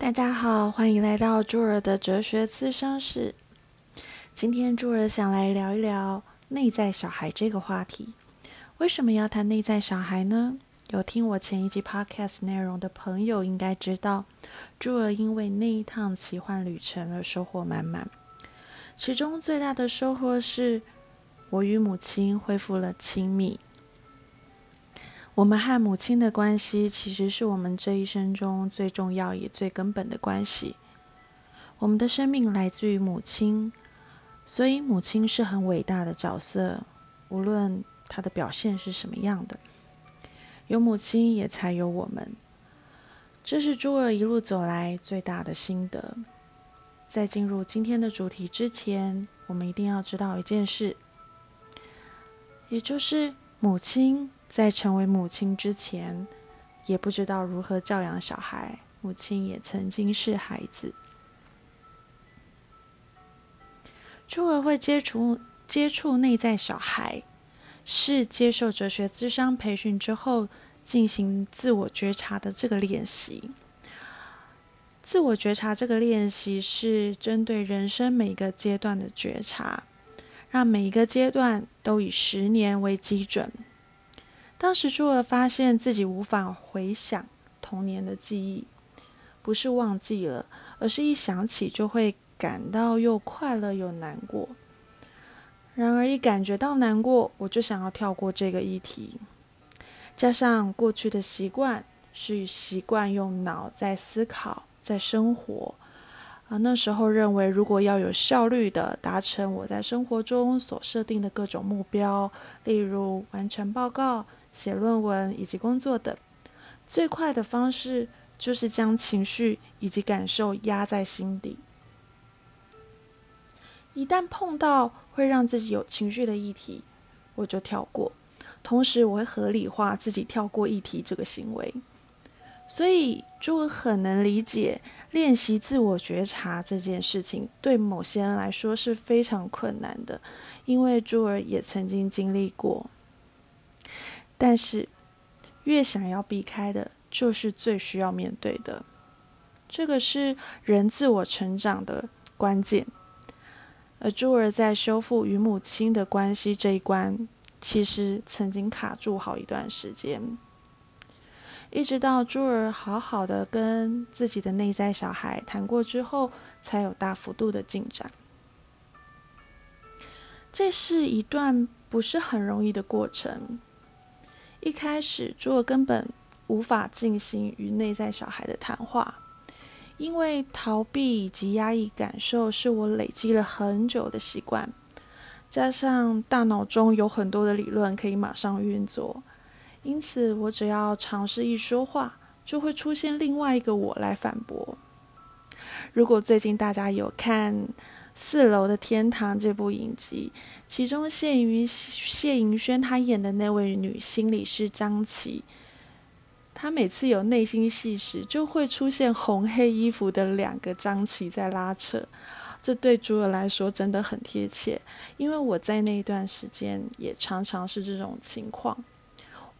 大家好，欢迎来到朱儿的哲学咨商室。今天朱儿想来聊一聊内在小孩这个话题。为什么要谈内在小孩呢？有听我前一集 podcast 内容的朋友应该知道，朱儿因为那一趟奇幻旅程而收获满满。其中最大的收获是，我与母亲恢复了亲密。我们和母亲的关系，其实是我们这一生中最重要也最根本的关系。我们的生命来自于母亲，所以母亲是很伟大的角色，无论她的表现是什么样的。有母亲，也才有我们。这是朱儿一路走来最大的心得。在进入今天的主题之前，我们一定要知道一件事，也就是母亲。在成为母亲之前，也不知道如何教养小孩。母亲也曾经是孩子。初儿会接触接触内在小孩，是接受哲学智商培训之后进行自我觉察的这个练习。自我觉察这个练习是针对人生每个阶段的觉察，让每一个阶段都以十年为基准。当时朱儿发现自己无法回想童年的记忆，不是忘记了，而是一想起就会感到又快乐又难过。然而一感觉到难过，我就想要跳过这个议题。加上过去的习惯是习惯用脑在思考、在生活，啊，那时候认为如果要有效率的达成我在生活中所设定的各种目标，例如完成报告。写论文以及工作等，最快的方式就是将情绪以及感受压在心底。一旦碰到会让自己有情绪的议题，我就跳过。同时，我会合理化自己跳过议题这个行为。所以，朱尔很能理解练习自我觉察这件事情对某些人来说是非常困难的，因为朱儿也曾经经历过。但是，越想要避开的，就是最需要面对的。这个是人自我成长的关键。而朱儿在修复与母亲的关系这一关，其实曾经卡住好一段时间，一直到朱儿好好的跟自己的内在小孩谈过之后，才有大幅度的进展。这是一段不是很容易的过程。一开始，朱尔根本无法进行与内在小孩的谈话，因为逃避以及压抑感受是我累积了很久的习惯，加上大脑中有很多的理论可以马上运作，因此我只要尝试一说话，就会出现另外一个我来反驳。如果最近大家有看，四楼的天堂这部影集，其中谢云谢盈萱她演的那位女心理师张琪，她每次有内心戏时，就会出现红黑衣服的两个张琪在拉扯。这对朱儿来说真的很贴切，因为我在那一段时间也常常是这种情况。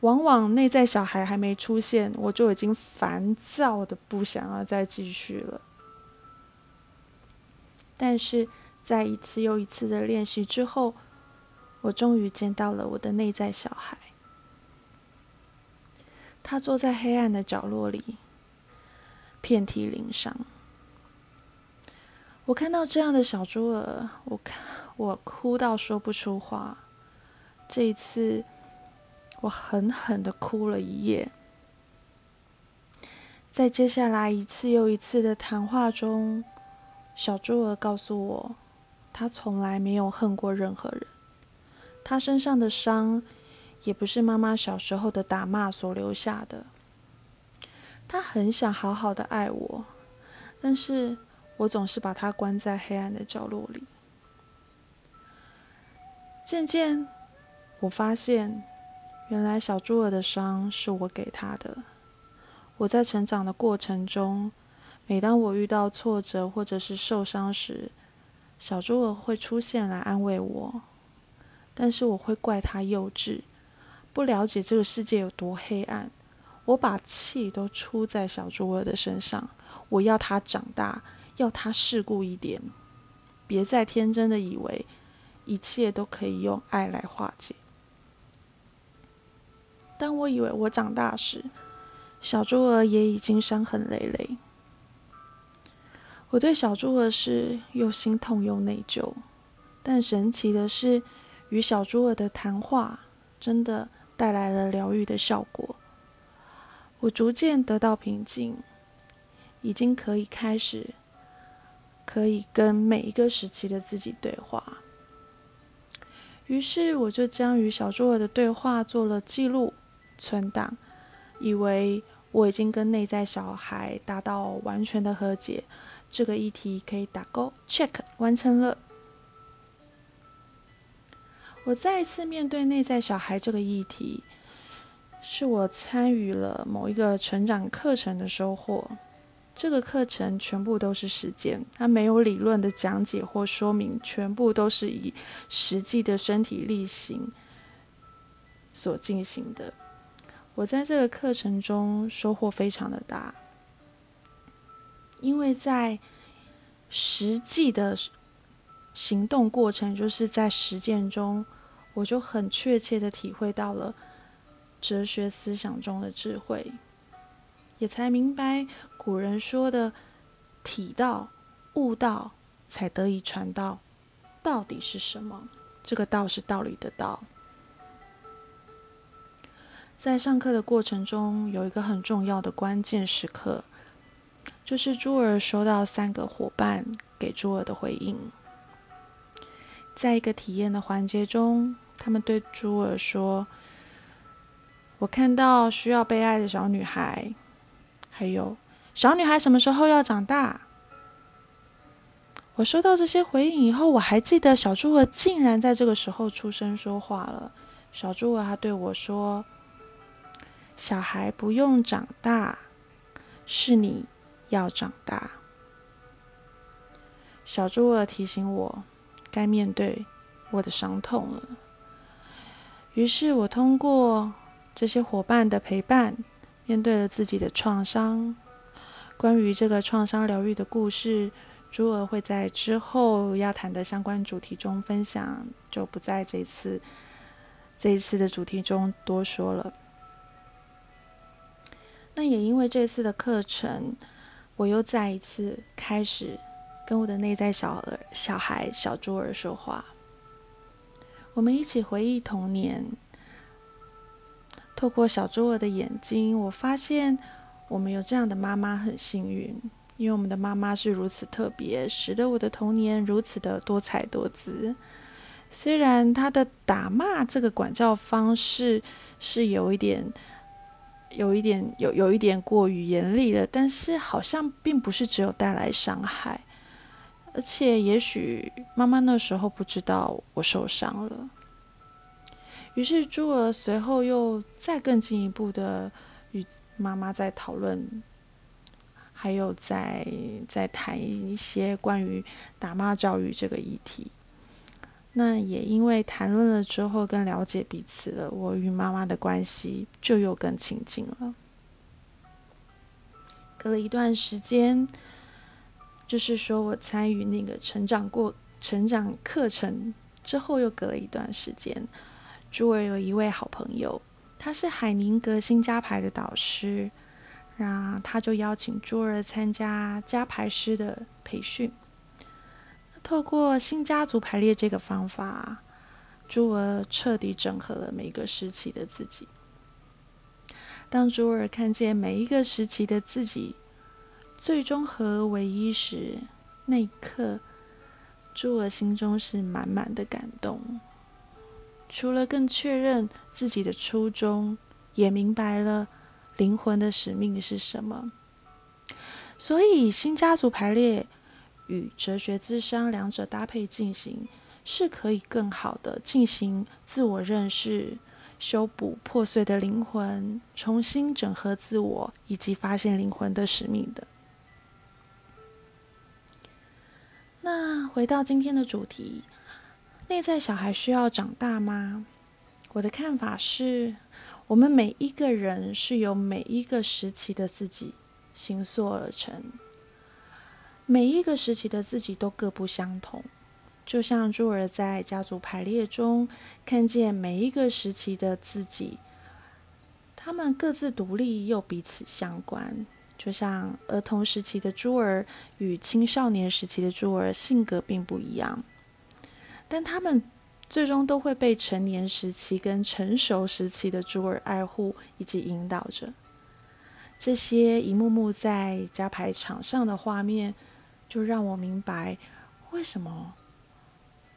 往往内在小孩还没出现，我就已经烦躁的不想要再继续了。但是在一次又一次的练习之后，我终于见到了我的内在小孩。他坐在黑暗的角落里，遍体鳞伤。我看到这样的小猪儿，我看我哭到说不出话。这一次，我狠狠的哭了一夜。在接下来一次又一次的谈话中。小猪儿告诉我，他从来没有恨过任何人。他身上的伤，也不是妈妈小时候的打骂所留下的。他很想好好的爱我，但是我总是把他关在黑暗的角落里。渐渐，我发现，原来小猪儿的伤是我给他的。我在成长的过程中。每当我遇到挫折或者是受伤时，小猪儿会出现来安慰我，但是我会怪他幼稚，不了解这个世界有多黑暗。我把气都出在小猪儿的身上，我要他长大，要他世故一点，别再天真的以为一切都可以用爱来化解。当我以为我长大时，小猪儿也已经伤痕累累。我对小猪儿是又心痛又内疚，但神奇的是，与小猪儿的谈话真的带来了疗愈的效果。我逐渐得到平静，已经可以开始，可以跟每一个时期的自己对话。于是，我就将与小猪儿的对话做了记录、存档，以为我已经跟内在小孩达到完全的和解。这个议题可以打勾，check 完成了。我再一次面对内在小孩这个议题，是我参与了某一个成长课程的收获。这个课程全部都是实践，它没有理论的讲解或说明，全部都是以实际的身体力行所进行的。我在这个课程中收获非常的大。因为在实际的行动过程，就是在实践中，我就很确切的体会到了哲学思想中的智慧，也才明白古人说的“体道、悟道，才得以传道”到底是什么。这个“道”是道理的“道”。在上课的过程中，有一个很重要的关键时刻。就是朱儿收到三个伙伴给朱儿的回应，在一个体验的环节中，他们对朱儿说：“我看到需要被爱的小女孩，还有小女孩什么时候要长大？”我收到这些回应以后，我还记得小猪儿竟然在这个时候出声说话了。小猪儿他对我说：“小孩不用长大，是你。”要长大，小猪儿提醒我该面对我的伤痛了。于是我通过这些伙伴的陪伴，面对了自己的创伤。关于这个创伤疗愈的故事，猪儿会在之后要谈的相关主题中分享，就不在这次这一次的主题中多说了。那也因为这次的课程。我又再一次开始跟我的内在小儿、小孩、小猪儿说话。我们一起回忆童年。透过小猪儿的眼睛，我发现我们有这样的妈妈很幸运，因为我们的妈妈是如此特别，使得我的童年如此的多彩多姿。虽然她的打骂这个管教方式是有一点。有一点有有一点过于严厉了，但是好像并不是只有带来伤害，而且也许妈妈那时候不知道我受伤了。于是朱儿随后又再更进一步的与妈妈在讨论，还有在在谈一些关于打骂教育这个议题。那也因为谈论了之后更了解彼此了，我与妈妈的关系就又更亲近了。隔了一段时间，就是说我参与那个成长过成长课程之后，又隔了一段时间，朱儿有一位好朋友，他是海宁格新加牌的导师，那他就邀请朱儿参加加牌师的培训。透过新家族排列这个方法，朱儿彻底整合了每个时期的自己。当朱儿看见每一个时期的自己最终合而为一时，那一刻，朱儿心中是满满的感动。除了更确认自己的初衷，也明白了灵魂的使命是什么。所以，新家族排列。与哲学智商两者搭配进行，是可以更好的进行自我认识、修补破碎的灵魂、重新整合自我以及发现灵魂的使命的。那回到今天的主题，内在小孩需要长大吗？我的看法是，我们每一个人是由每一个时期的自己形塑而成，每一个时期的自己都各不相同。就像朱尔在家族排列中看见每一个时期的自己，他们各自独立又彼此相关。就像儿童时期的朱尔与青少年时期的朱尔性格并不一样，但他们最终都会被成年时期跟成熟时期的朱尔爱护以及引导着。这些一幕幕在加牌场上的画面，就让我明白为什么。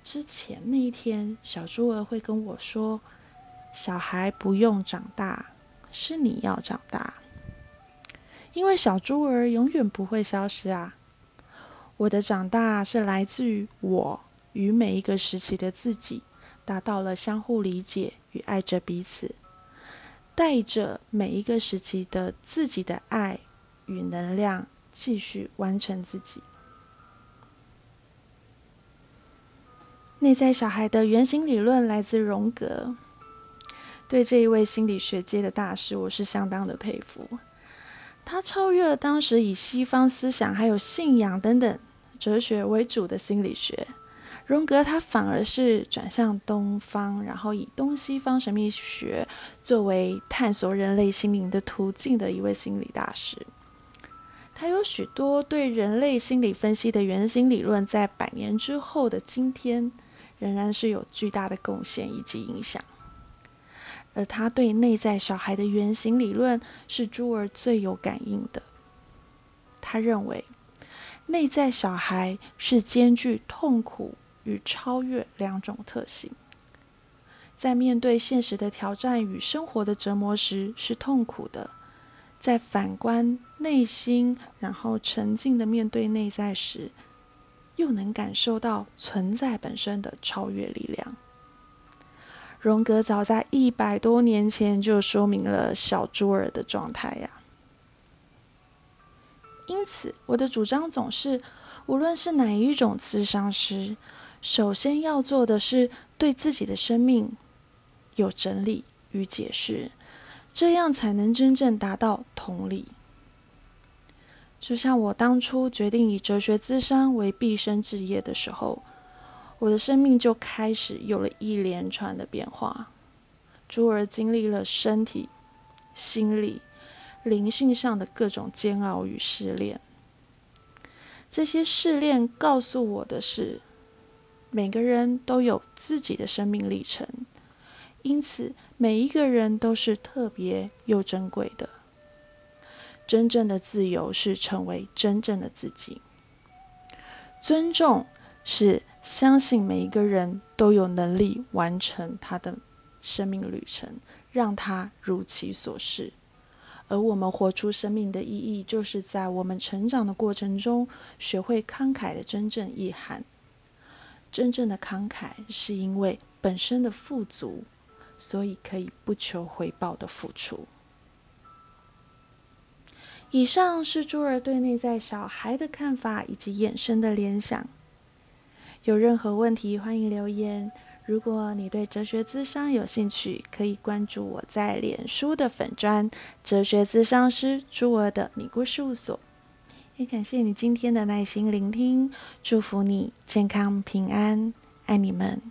之前那一天，小猪儿会跟我说：“小孩不用长大，是你要长大，因为小猪儿永远不会消失啊。”我的长大是来自于我与每一个时期的自己达到了相互理解与爱着彼此，带着每一个时期的自己的爱与能量，继续完成自己。内在小孩的原型理论来自荣格。对这一位心理学界的大师，我是相当的佩服。他超越了当时以西方思想还有信仰等等哲学为主的心理学。荣格他反而是转向东方，然后以东西方神秘学作为探索人类心灵的途径的一位心理大师。他有许多对人类心理分析的原型理论，在百年之后的今天。仍然是有巨大的贡献以及影响，而他对内在小孩的原型理论是朱儿最有感应的。他认为，内在小孩是兼具痛苦与超越两种特性，在面对现实的挑战与生活的折磨时是痛苦的，在反观内心，然后沉静的面对内在时。又能感受到存在本身的超越力量。荣格早在一百多年前就说明了小猪儿的状态呀。因此，我的主张总是，无论是哪一种咨商师，首先要做的是对自己的生命有整理与解释，这样才能真正达到同理。就像我当初决定以哲学咨商为毕生志业的时候，我的生命就开始有了一连串的变化。朱儿经历了身体、心理、灵性上的各种煎熬与试炼。这些试炼告诉我的是，每个人都有自己的生命历程，因此每一个人都是特别又珍贵的。真正的自由是成为真正的自己。尊重是相信每一个人都有能力完成他的生命旅程，让他如其所是。而我们活出生命的意义，就是在我们成长的过程中，学会慷慨的真正意涵。真正的慷慨，是因为本身的富足，所以可以不求回报的付出。以上是朱儿对内在小孩的看法以及衍生的联想。有任何问题，欢迎留言。如果你对哲学咨商有兴趣，可以关注我在脸书的粉砖“哲学咨商师朱儿的米姑事务所”。也感谢你今天的耐心聆听，祝福你健康平安，爱你们。